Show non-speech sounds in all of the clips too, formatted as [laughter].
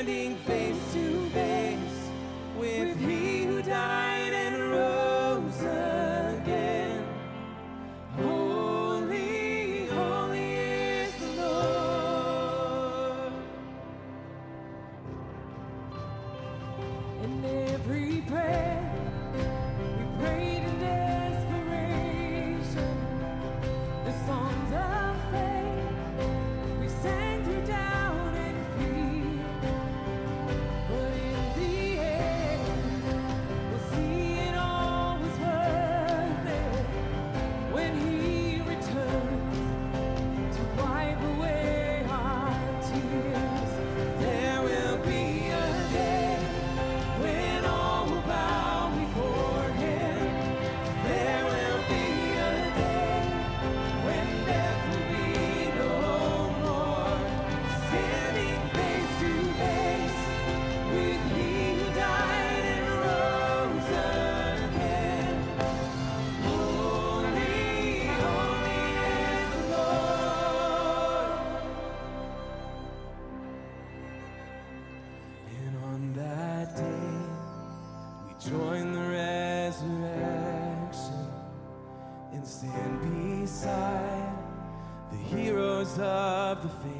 Standing face to face with He who died join the resurrection and stand beside the heroes of the faith.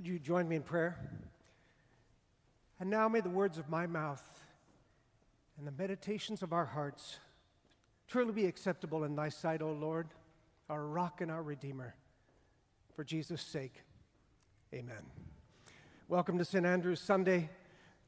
Would you join me in prayer? And now may the words of my mouth and the meditations of our hearts truly be acceptable in thy sight, O Lord, our rock and our redeemer. For Jesus' sake, amen. Welcome to St. Andrew's Sunday.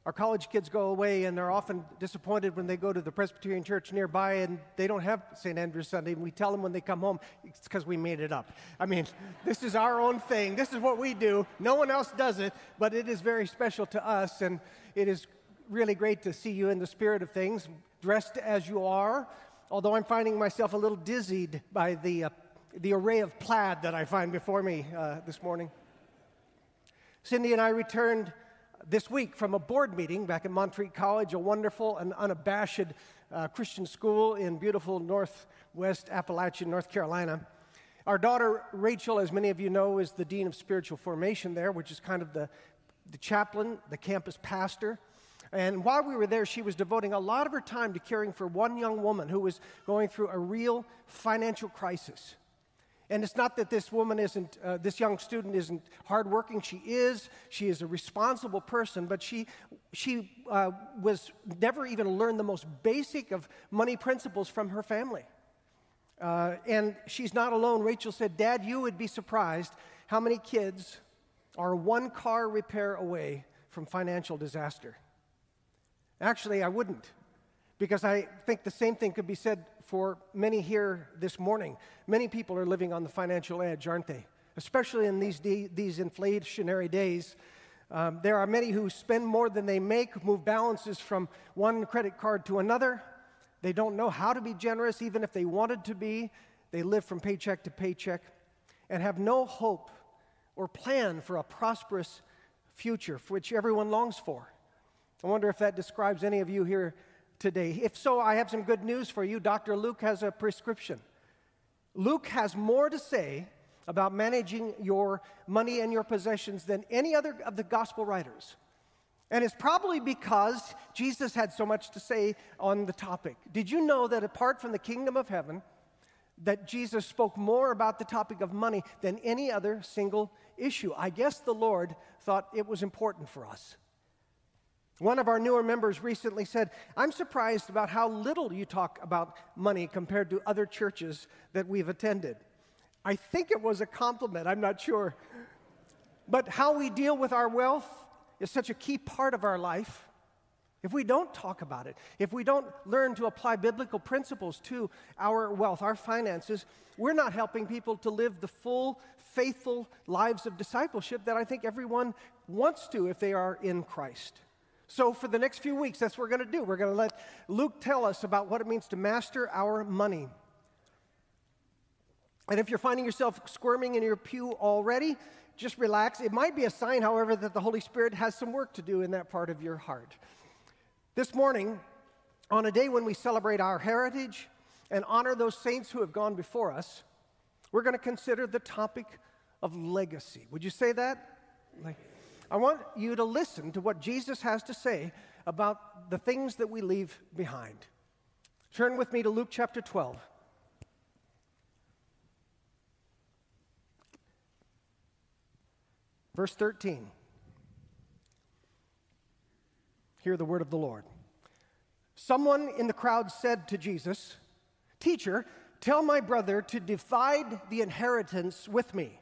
Our college kids go away and they're often disappointed when they go to the Presbyterian church nearby and they don't have St. Andrew's Sunday. And we tell them when they come home, it's because we made it up. I mean, [laughs] this is our own thing. This is what we do. No one else does it, but it is very special to us. And it is really great to see you in the spirit of things, dressed as you are. Although I'm finding myself a little dizzied by the, uh, the array of plaid that I find before me uh, this morning. Cindy and I returned this week from a board meeting back at Montreat College, a wonderful and unabashed uh, Christian school in beautiful northwest Appalachian, North Carolina. Our daughter Rachel, as many of you know, is the Dean of Spiritual Formation there, which is kind of the, the chaplain, the campus pastor. And while we were there, she was devoting a lot of her time to caring for one young woman who was going through a real financial crisis. And it's not that this woman isn't, uh, this young student isn't hardworking. She is. She is a responsible person, but she, she uh, was never even learned the most basic of money principles from her family. Uh, and she's not alone. Rachel said, Dad, you would be surprised how many kids are one car repair away from financial disaster. Actually, I wouldn't, because I think the same thing could be said for many here this morning. Many people are living on the financial edge, aren't they? Especially in these, de- these inflationary days. Um, there are many who spend more than they make, move balances from one credit card to another. They don't know how to be generous, even if they wanted to be. They live from paycheck to paycheck and have no hope or plan for a prosperous future, for which everyone longs for. I wonder if that describes any of you here today. If so, I have some good news for you. Dr. Luke has a prescription. Luke has more to say about managing your money and your possessions than any other of the gospel writers. And it's probably because Jesus had so much to say on the topic. Did you know that apart from the kingdom of heaven, that Jesus spoke more about the topic of money than any other single issue? I guess the Lord thought it was important for us. One of our newer members recently said, I'm surprised about how little you talk about money compared to other churches that we've attended. I think it was a compliment, I'm not sure. But how we deal with our wealth is such a key part of our life. If we don't talk about it, if we don't learn to apply biblical principles to our wealth, our finances, we're not helping people to live the full, faithful lives of discipleship that I think everyone wants to if they are in Christ. So, for the next few weeks, that's what we're going to do. We're going to let Luke tell us about what it means to master our money. And if you're finding yourself squirming in your pew already, just relax. It might be a sign, however, that the Holy Spirit has some work to do in that part of your heart. This morning, on a day when we celebrate our heritage and honor those saints who have gone before us, we're going to consider the topic of legacy. Would you say that? Like, I want you to listen to what Jesus has to say about the things that we leave behind. Turn with me to Luke chapter 12. Verse 13. Hear the word of the Lord. Someone in the crowd said to Jesus, Teacher, tell my brother to divide the inheritance with me.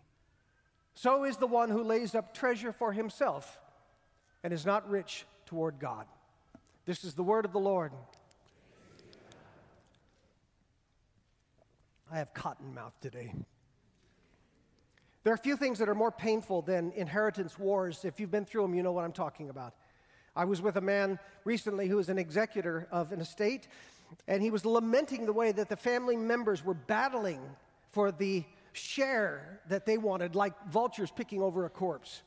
So is the one who lays up treasure for himself and is not rich toward God. This is the word of the Lord. I have cotton mouth today. There are a few things that are more painful than inheritance wars. If you've been through them, you know what I'm talking about. I was with a man recently who was an executor of an estate, and he was lamenting the way that the family members were battling for the share that they wanted, like vultures picking over a corpse.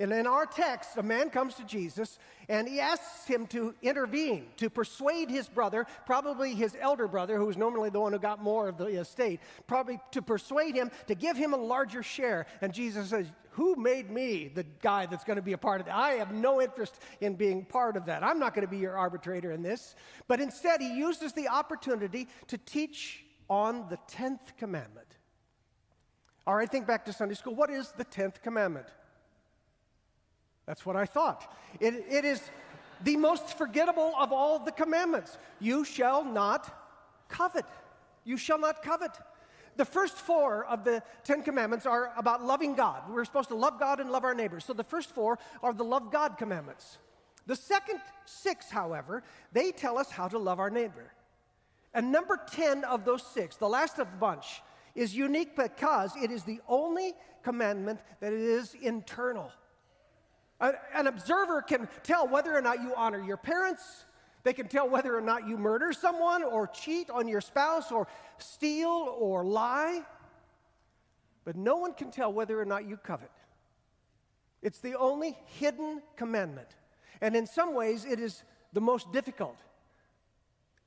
And in our text, a man comes to Jesus and he asks him to intervene, to persuade his brother, probably his elder brother, who was normally the one who got more of the estate, probably to persuade him to give him a larger share. And Jesus says, Who made me the guy that's going to be a part of that? I have no interest in being part of that. I'm not going to be your arbitrator in this. But instead, he uses the opportunity to teach on the 10th commandment. All right, think back to Sunday school. What is the 10th commandment? That's what I thought. It, it is the most forgettable of all the commandments you shall not covet. You shall not covet. The first four of the Ten Commandments are about loving God. We're supposed to love God and love our neighbors. So the first four are the love God commandments. The second six, however, they tell us how to love our neighbor. And number 10 of those six, the last of the bunch, is unique because it is the only commandment that is internal. An observer can tell whether or not you honor your parents. They can tell whether or not you murder someone or cheat on your spouse or steal or lie. But no one can tell whether or not you covet. It's the only hidden commandment. And in some ways, it is the most difficult.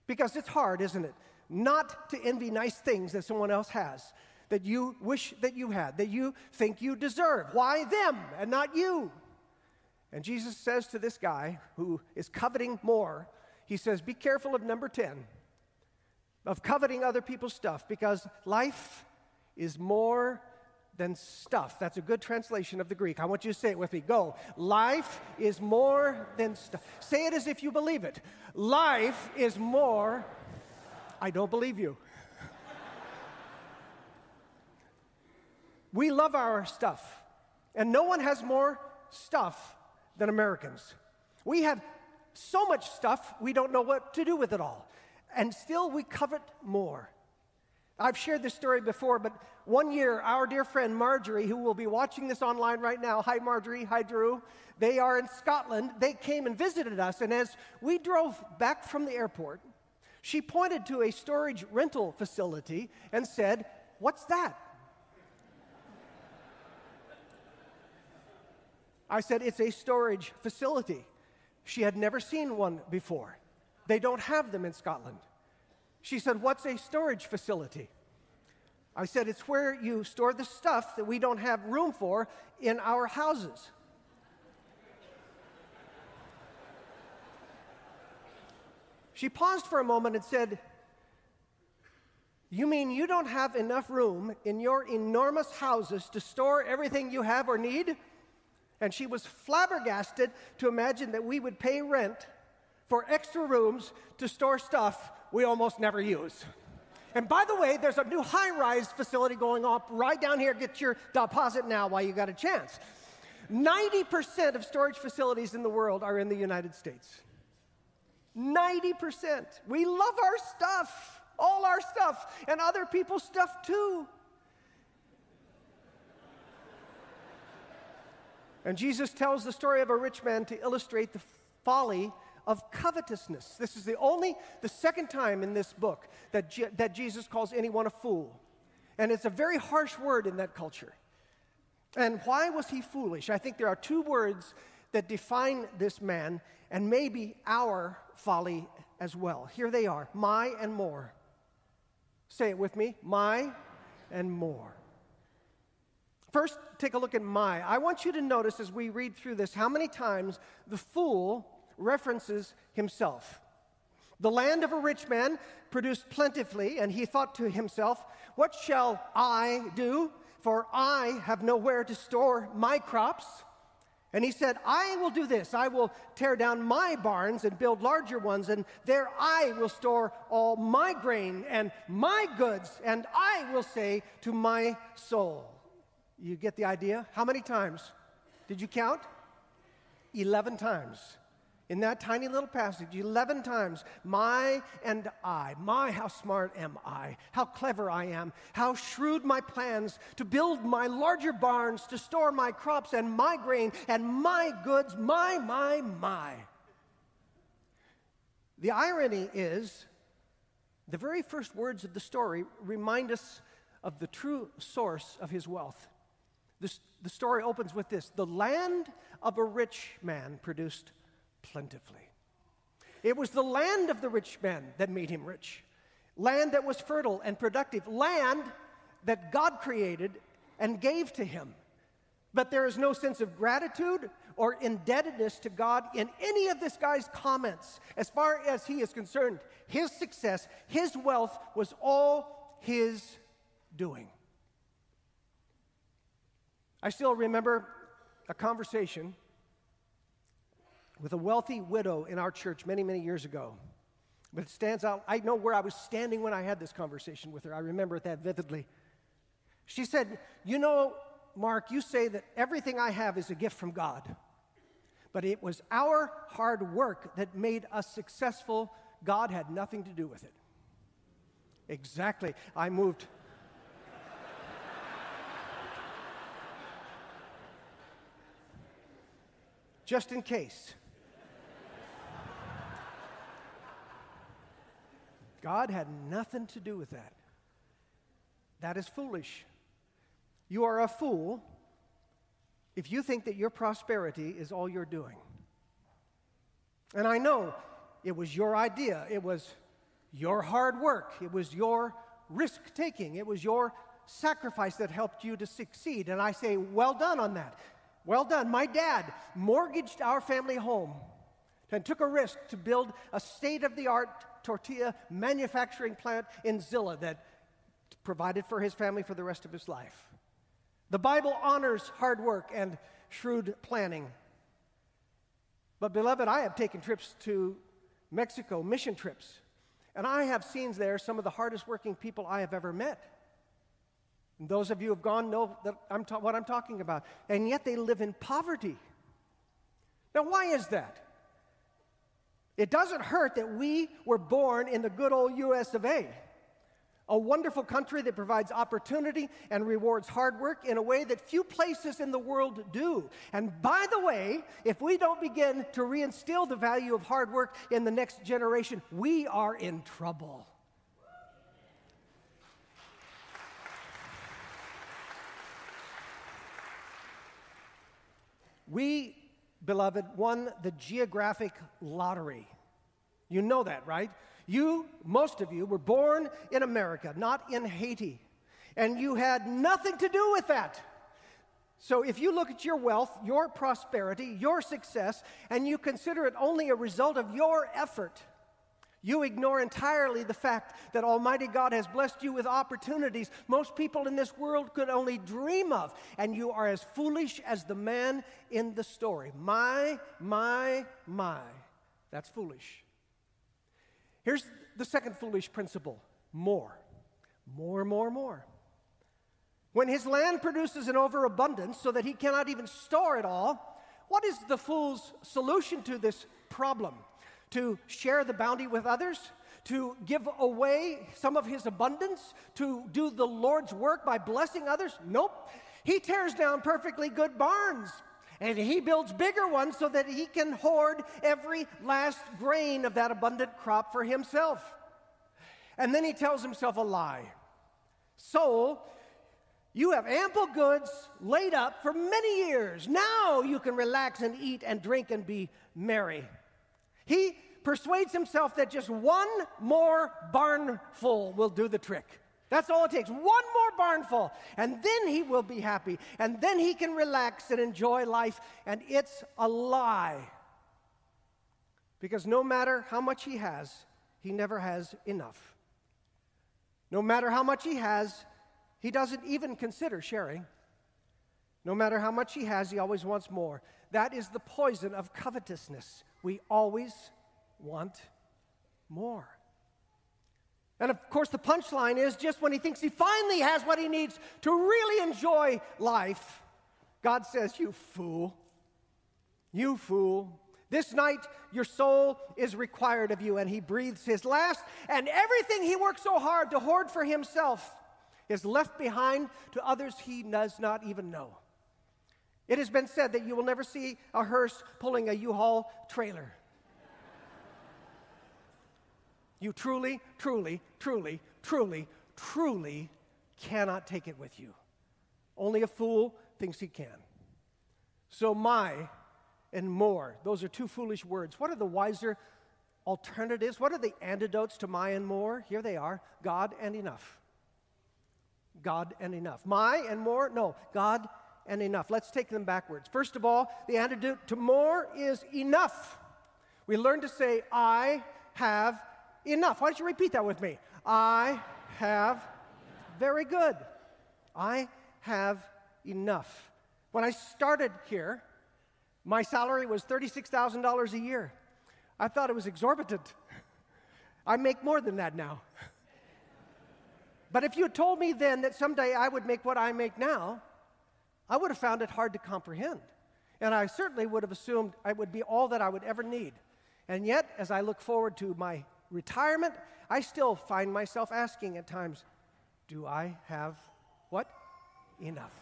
Because it's hard, isn't it? Not to envy nice things that someone else has, that you wish that you had, that you think you deserve. Why them and not you? And Jesus says to this guy who is coveting more, he says, Be careful of number 10, of coveting other people's stuff, because life is more than stuff. That's a good translation of the Greek. I want you to say it with me. Go. Life is more than stuff. Say it as if you believe it. Life is more. I don't believe you. we love our stuff, and no one has more stuff than Americans. We have so much stuff, we don't know what to do with it all. And still, we covet more. I've shared this story before, but one year, our dear friend Marjorie, who will be watching this online right now, hi Marjorie, hi Drew, they are in Scotland. They came and visited us, and as we drove back from the airport, she pointed to a storage rental facility and said, What's that? I said, It's a storage facility. She had never seen one before. They don't have them in Scotland. She said, What's a storage facility? I said, It's where you store the stuff that we don't have room for in our houses. She paused for a moment and said, You mean you don't have enough room in your enormous houses to store everything you have or need? And she was flabbergasted to imagine that we would pay rent for extra rooms to store stuff we almost never use. And by the way, there's a new high rise facility going up right down here. Get your deposit now while you got a chance. 90% of storage facilities in the world are in the United States. 90%. We love our stuff, all our stuff, and other people's stuff too. And Jesus tells the story of a rich man to illustrate the folly of covetousness. This is the only, the second time in this book that, Je- that Jesus calls anyone a fool. And it's a very harsh word in that culture. And why was he foolish? I think there are two words that define this man and maybe our folly as well. Here they are my and more. Say it with me my and more. First, take a look at my. I want you to notice as we read through this how many times the fool references himself. The land of a rich man produced plentifully, and he thought to himself, What shall I do? For I have nowhere to store my crops. And he said, I will do this. I will tear down my barns and build larger ones, and there I will store all my grain and my goods, and I will say to my soul, you get the idea? How many times? Did you count? 11 times. In that tiny little passage, 11 times, my and I, my, how smart am I, how clever I am, how shrewd my plans to build my larger barns, to store my crops and my grain and my goods, my, my, my. The irony is, the very first words of the story remind us of the true source of his wealth. This, the story opens with this The land of a rich man produced plentifully. It was the land of the rich man that made him rich. Land that was fertile and productive. Land that God created and gave to him. But there is no sense of gratitude or indebtedness to God in any of this guy's comments. As far as he is concerned, his success, his wealth was all his doing. I still remember a conversation with a wealthy widow in our church many, many years ago. But it stands out. I know where I was standing when I had this conversation with her. I remember it that vividly. She said, You know, Mark, you say that everything I have is a gift from God. But it was our hard work that made us successful. God had nothing to do with it. Exactly. I moved. [laughs] Just in case. God had nothing to do with that. That is foolish. You are a fool if you think that your prosperity is all your doing. And I know it was your idea, it was your hard work, it was your risk taking, it was your sacrifice that helped you to succeed. And I say, well done on that. Well done. My dad mortgaged our family home and took a risk to build a state of the art tortilla manufacturing plant in Zillah that provided for his family for the rest of his life. The Bible honors hard work and shrewd planning. But, beloved, I have taken trips to Mexico, mission trips, and I have seen there some of the hardest working people I have ever met. And those of you who have gone know that I'm ta- what I'm talking about. And yet they live in poverty. Now, why is that? It doesn't hurt that we were born in the good old US of A, a wonderful country that provides opportunity and rewards hard work in a way that few places in the world do. And by the way, if we don't begin to reinstill the value of hard work in the next generation, we are in trouble. We, beloved, won the geographic lottery. You know that, right? You, most of you, were born in America, not in Haiti. And you had nothing to do with that. So if you look at your wealth, your prosperity, your success, and you consider it only a result of your effort, you ignore entirely the fact that Almighty God has blessed you with opportunities most people in this world could only dream of, and you are as foolish as the man in the story. My, my, my. That's foolish. Here's the second foolish principle more. More, more, more. When his land produces an overabundance so that he cannot even store it all, what is the fool's solution to this problem? To share the bounty with others, to give away some of his abundance, to do the Lord's work by blessing others? Nope. He tears down perfectly good barns and he builds bigger ones so that he can hoard every last grain of that abundant crop for himself. And then he tells himself a lie. Soul, you have ample goods laid up for many years. Now you can relax and eat and drink and be merry. He persuades himself that just one more barnful will do the trick. That's all it takes. One more barnful. And then he will be happy. And then he can relax and enjoy life. And it's a lie. Because no matter how much he has, he never has enough. No matter how much he has, he doesn't even consider sharing. No matter how much he has, he always wants more. That is the poison of covetousness. We always want more. And of course, the punchline is just when he thinks he finally has what he needs to really enjoy life, God says, You fool, you fool. This night, your soul is required of you. And he breathes his last, and everything he worked so hard to hoard for himself is left behind to others he does not even know. It has been said that you will never see a hearse pulling a U Haul trailer. You truly, truly, truly, truly, truly cannot take it with you. Only a fool thinks he can. So, my and more, those are two foolish words. What are the wiser alternatives? What are the antidotes to my and more? Here they are God and enough. God and enough. My and more? No, God and enough. Let's take them backwards. First of all, the antidote to more is enough. We learn to say, I have enough. Why don't you repeat that with me? I have, very good. I have enough. When I started here, My salary was $36,000 a year. I thought it was exorbitant. I make more than that now. But if you told me then that someday I would make what I make now, I would have found it hard to comprehend. And I certainly would have assumed it would be all that I would ever need. And yet, as I look forward to my retirement, I still find myself asking at times, do I have what? Enough.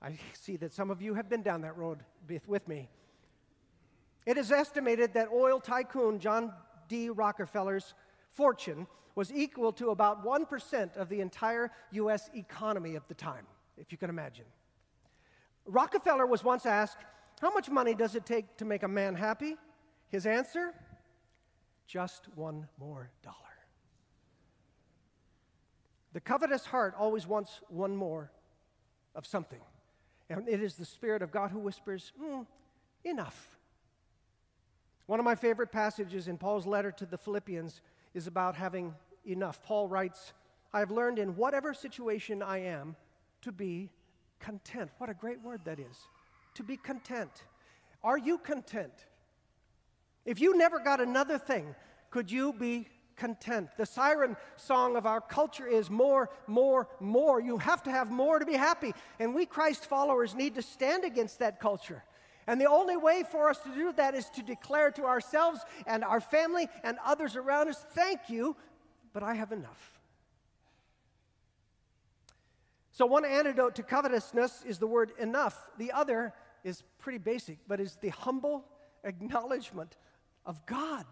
I see that some of you have been down that road with me. It is estimated that oil tycoon John D. Rockefeller's fortune was equal to about 1% of the entire U.S. economy of the time, if you can imagine. Rockefeller was once asked, How much money does it take to make a man happy? His answer, Just one more dollar. The covetous heart always wants one more of something. And it is the Spirit of God who whispers, mm, Enough. One of my favorite passages in Paul's letter to the Philippians is about having enough. Paul writes, I have learned in whatever situation I am to be content. What a great word that is. To be content. Are you content? If you never got another thing, could you be content? The siren song of our culture is more, more, more. You have to have more to be happy. And we Christ followers need to stand against that culture. And the only way for us to do that is to declare to ourselves and our family and others around us, thank you, but I have enough. So, one antidote to covetousness is the word enough. The other is pretty basic, but is the humble acknowledgement of God.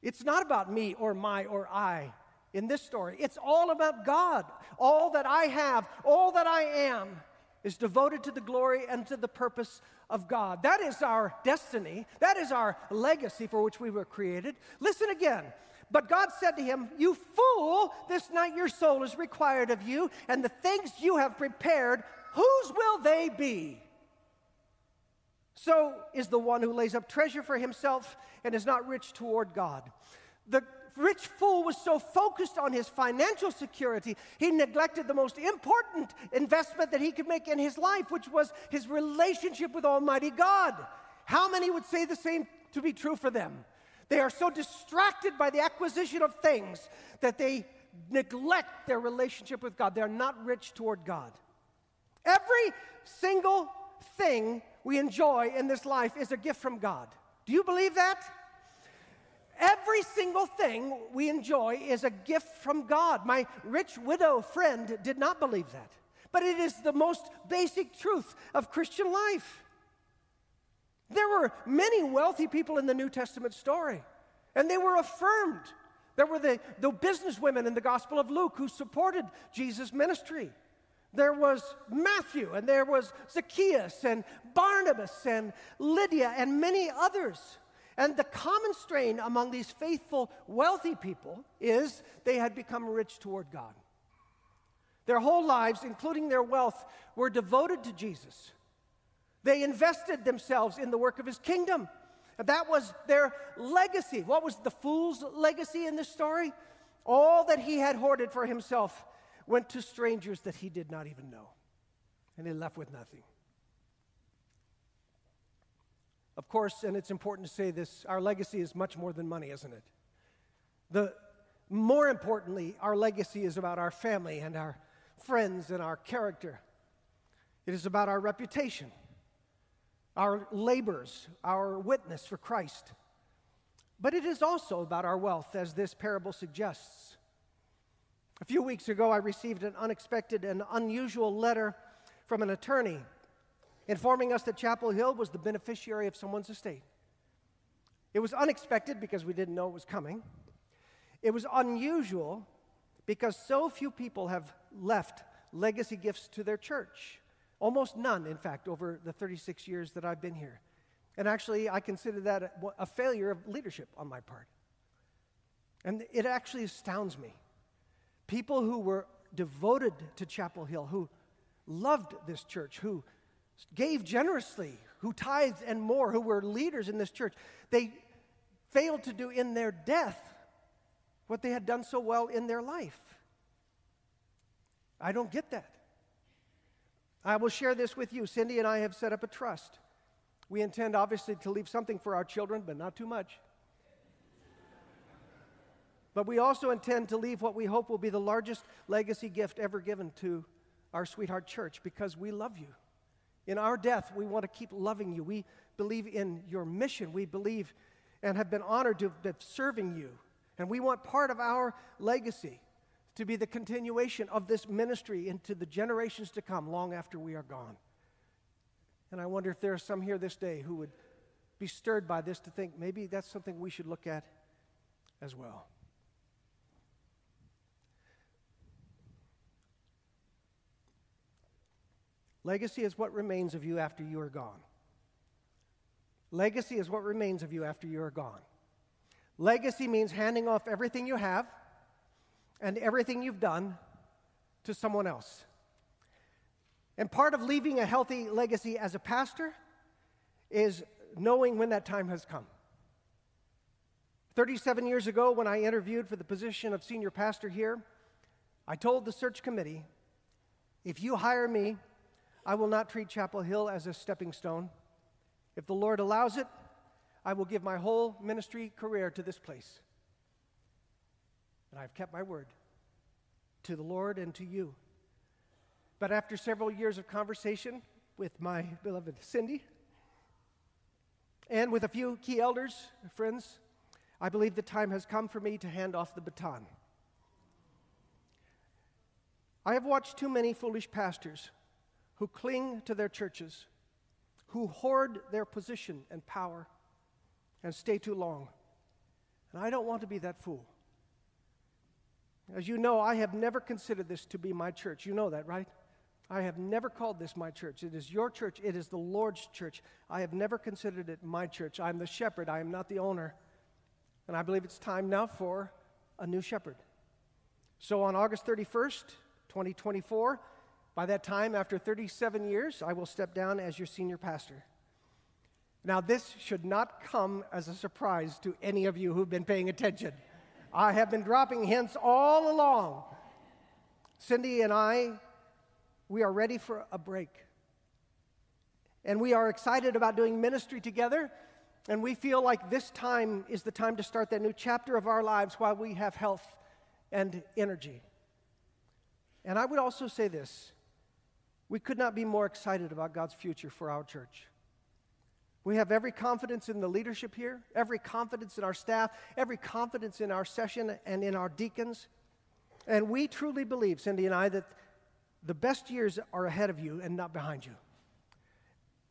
It's not about me or my or I in this story. It's all about God. All that I have, all that I am, is devoted to the glory and to the purpose of God. That is our destiny. That is our legacy for which we were created. Listen again. But God said to him, You fool, this night your soul is required of you, and the things you have prepared, whose will they be? So is the one who lays up treasure for himself and is not rich toward God. The rich fool was so focused on his financial security, he neglected the most important investment that he could make in his life, which was his relationship with Almighty God. How many would say the same to be true for them? They are so distracted by the acquisition of things that they neglect their relationship with God. They're not rich toward God. Every single thing we enjoy in this life is a gift from God. Do you believe that? Every single thing we enjoy is a gift from God. My rich widow friend did not believe that, but it is the most basic truth of Christian life. There were many wealthy people in the New Testament story, and they were affirmed. There were the, the businesswomen in the Gospel of Luke who supported Jesus' ministry. There was Matthew, and there was Zacchaeus, and Barnabas, and Lydia, and many others. And the common strain among these faithful, wealthy people is they had become rich toward God. Their whole lives, including their wealth, were devoted to Jesus. They invested themselves in the work of his kingdom. That was their legacy. What was the fool's legacy in this story? All that he had hoarded for himself went to strangers that he did not even know. And he left with nothing. Of course, and it's important to say this, our legacy is much more than money, isn't it? The, more importantly, our legacy is about our family and our friends and our character. It is about our reputation, our labors, our witness for Christ. But it is also about our wealth, as this parable suggests. A few weeks ago, I received an unexpected and unusual letter from an attorney informing us that Chapel Hill was the beneficiary of someone's estate. It was unexpected because we didn't know it was coming. It was unusual because so few people have left legacy gifts to their church. Almost none, in fact, over the 36 years that I've been here. And actually, I consider that a, a failure of leadership on my part. And it actually astounds me. People who were devoted to Chapel Hill, who loved this church, who gave generously, who tithed and more, who were leaders in this church, they failed to do in their death what they had done so well in their life. I don't get that. I will share this with you. Cindy and I have set up a trust. We intend, obviously, to leave something for our children, but not too much. But we also intend to leave what we hope will be the largest legacy gift ever given to our sweetheart church because we love you. In our death, we want to keep loving you. We believe in your mission. We believe and have been honored to be serving you. And we want part of our legacy to be the continuation of this ministry into the generations to come long after we are gone. And I wonder if there are some here this day who would be stirred by this to think maybe that's something we should look at as well. Legacy is what remains of you after you are gone. Legacy is what remains of you after you are gone. Legacy means handing off everything you have and everything you've done to someone else. And part of leaving a healthy legacy as a pastor is knowing when that time has come. 37 years ago, when I interviewed for the position of senior pastor here, I told the search committee if you hire me, I will not treat Chapel Hill as a stepping stone. If the Lord allows it, I will give my whole ministry career to this place. And I've kept my word to the Lord and to you. But after several years of conversation with my beloved Cindy and with a few key elders, friends, I believe the time has come for me to hand off the baton. I have watched too many foolish pastors who cling to their churches, who hoard their position and power, and stay too long. And I don't want to be that fool. As you know, I have never considered this to be my church. You know that, right? I have never called this my church. It is your church, it is the Lord's church. I have never considered it my church. I'm the shepherd, I am not the owner. And I believe it's time now for a new shepherd. So on August 31st, 2024, by that time, after 37 years, I will step down as your senior pastor. Now, this should not come as a surprise to any of you who've been paying attention. I have been dropping hints all along. Cindy and I, we are ready for a break. And we are excited about doing ministry together. And we feel like this time is the time to start that new chapter of our lives while we have health and energy. And I would also say this we could not be more excited about God's future for our church. We have every confidence in the leadership here, every confidence in our staff, every confidence in our session and in our deacons. And we truly believe, Cindy and I, that the best years are ahead of you and not behind you.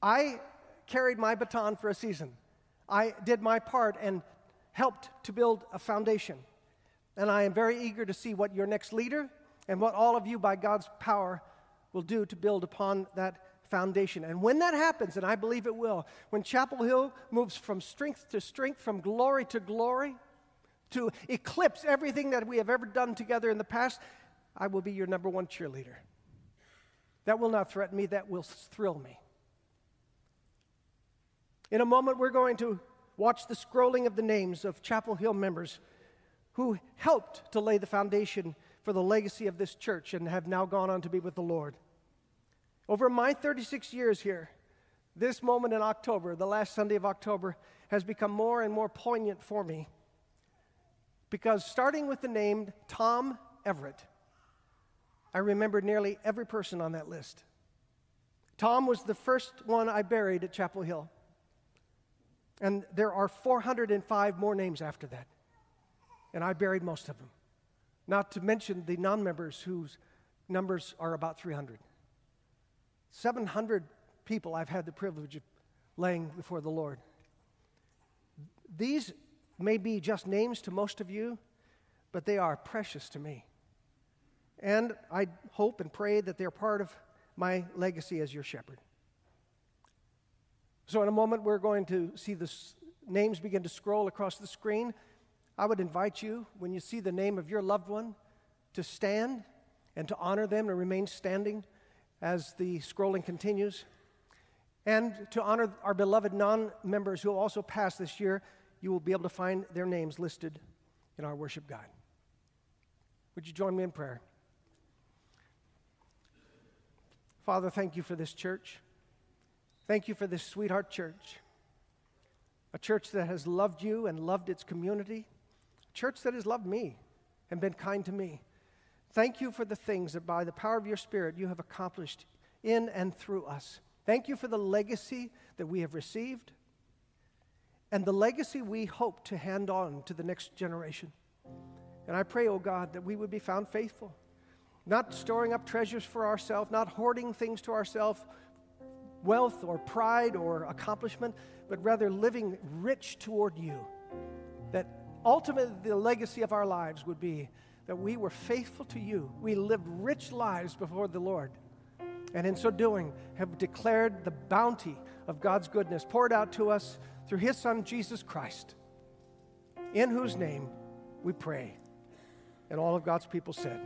I carried my baton for a season. I did my part and helped to build a foundation. And I am very eager to see what your next leader and what all of you, by God's power, will do to build upon that foundation. And when that happens, and I believe it will, when Chapel Hill moves from strength to strength, from glory to glory, to eclipse everything that we have ever done together in the past, I will be your number one cheerleader. That will not threaten me, that will thrill me. In a moment, we're going to watch the scrolling of the names of Chapel Hill members who helped to lay the foundation for the legacy of this church and have now gone on to be with the Lord. Over my 36 years here, this moment in October, the last Sunday of October, has become more and more poignant for me. Because starting with the name Tom Everett, I remember nearly every person on that list. Tom was the first one I buried at Chapel Hill. And there are 405 more names after that. And I buried most of them. Not to mention the non members whose numbers are about 300. 700 people I've had the privilege of laying before the Lord. These may be just names to most of you, but they are precious to me. And I hope and pray that they're part of my legacy as your shepherd. So, in a moment, we're going to see the names begin to scroll across the screen. I would invite you, when you see the name of your loved one, to stand and to honor them and remain standing as the scrolling continues. And to honor our beloved non members who also passed this year, you will be able to find their names listed in our worship guide. Would you join me in prayer? Father, thank you for this church. Thank you for this sweetheart church, a church that has loved you and loved its community, a church that has loved me and been kind to me. Thank you for the things that by the power of your Spirit you have accomplished in and through us. Thank you for the legacy that we have received and the legacy we hope to hand on to the next generation. And I pray, oh God, that we would be found faithful, not storing up treasures for ourselves, not hoarding things to ourselves, wealth or pride or accomplishment, but rather living rich toward you. That ultimately the legacy of our lives would be that we were faithful to you. We lived rich lives before the Lord. And in so doing, have declared the bounty of God's goodness poured out to us through his Son, Jesus Christ, in whose name we pray. And all of God's people said,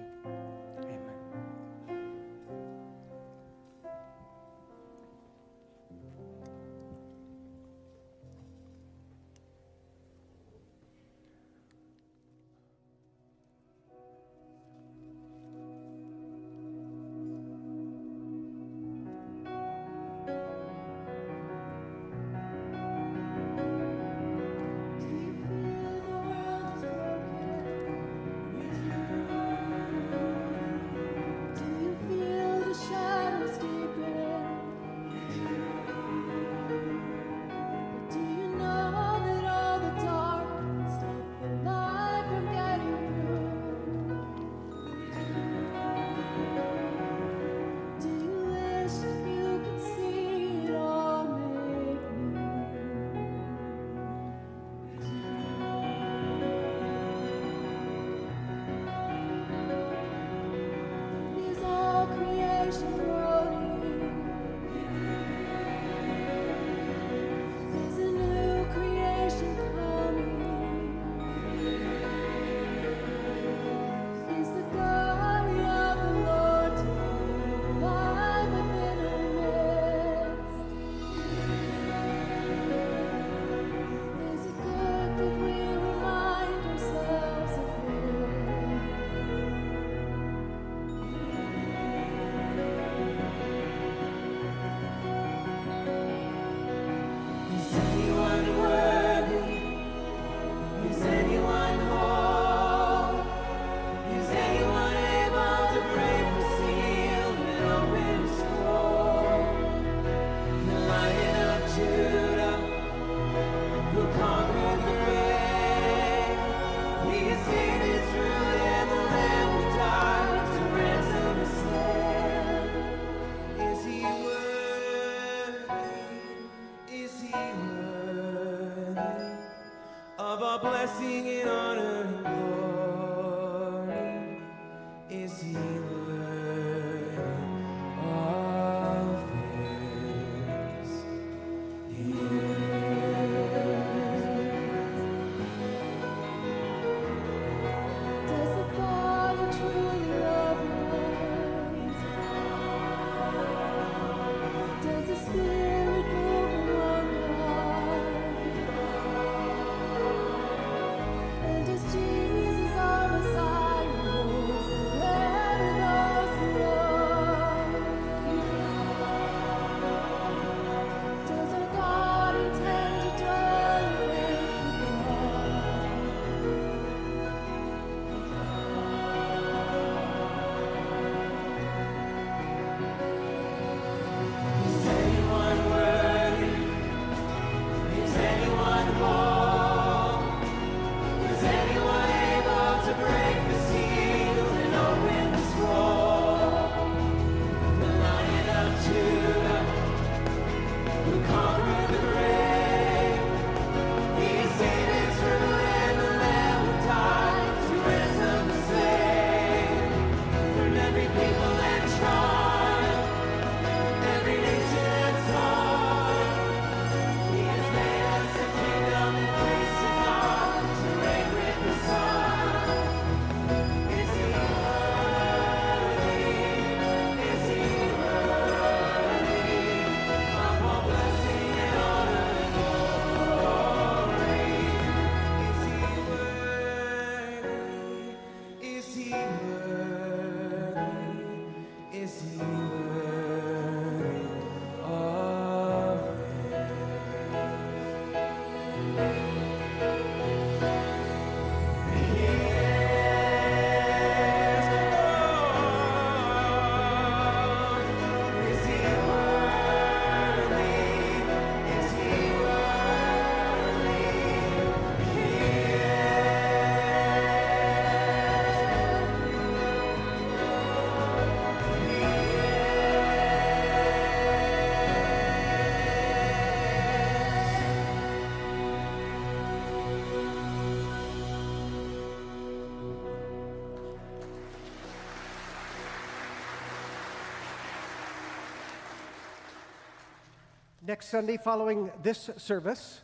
Next Sunday, following this service,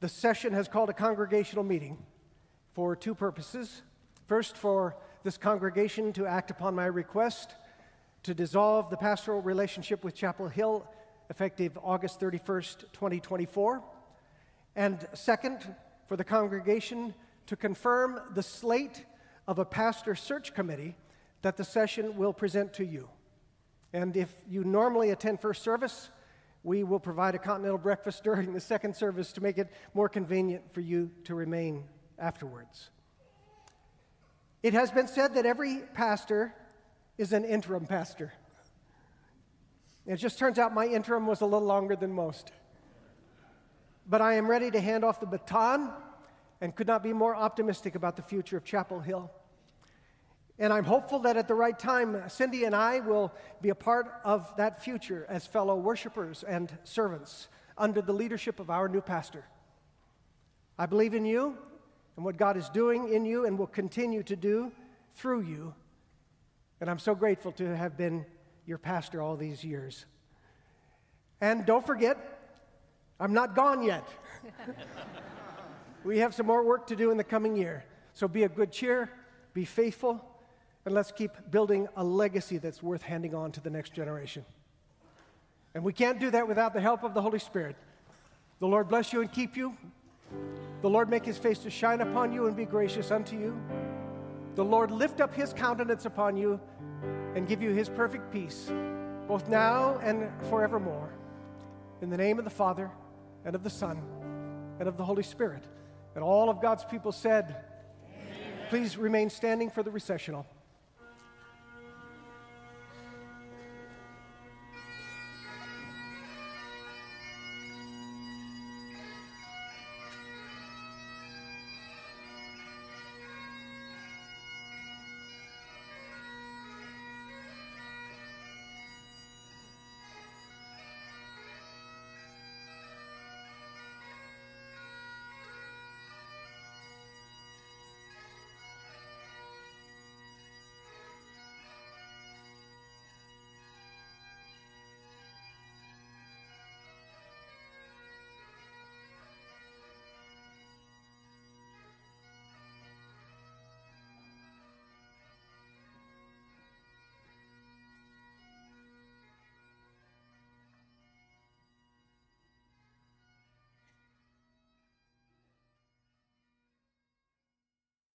the session has called a congregational meeting for two purposes. First, for this congregation to act upon my request to dissolve the pastoral relationship with Chapel Hill effective August 31st, 2024. And second, for the congregation to confirm the slate of a pastor search committee that the session will present to you. And if you normally attend first service, we will provide a continental breakfast during the second service to make it more convenient for you to remain afterwards. It has been said that every pastor is an interim pastor. It just turns out my interim was a little longer than most. But I am ready to hand off the baton and could not be more optimistic about the future of Chapel Hill. And I'm hopeful that at the right time, Cindy and I will be a part of that future as fellow worshipers and servants under the leadership of our new pastor. I believe in you and what God is doing in you and will continue to do through you. And I'm so grateful to have been your pastor all these years. And don't forget, I'm not gone yet. [laughs] we have some more work to do in the coming year. So be of good cheer, be faithful, and let's keep building a legacy that's worth handing on to the next generation. And we can't do that without the help of the Holy Spirit. The Lord bless you and keep you. The Lord make his face to shine upon you and be gracious unto you. The Lord lift up his countenance upon you and give you his perfect peace, both now and forevermore. In the name of the Father, and of the Son, and of the Holy Spirit. And all of God's people said, Amen. Please remain standing for the recessional.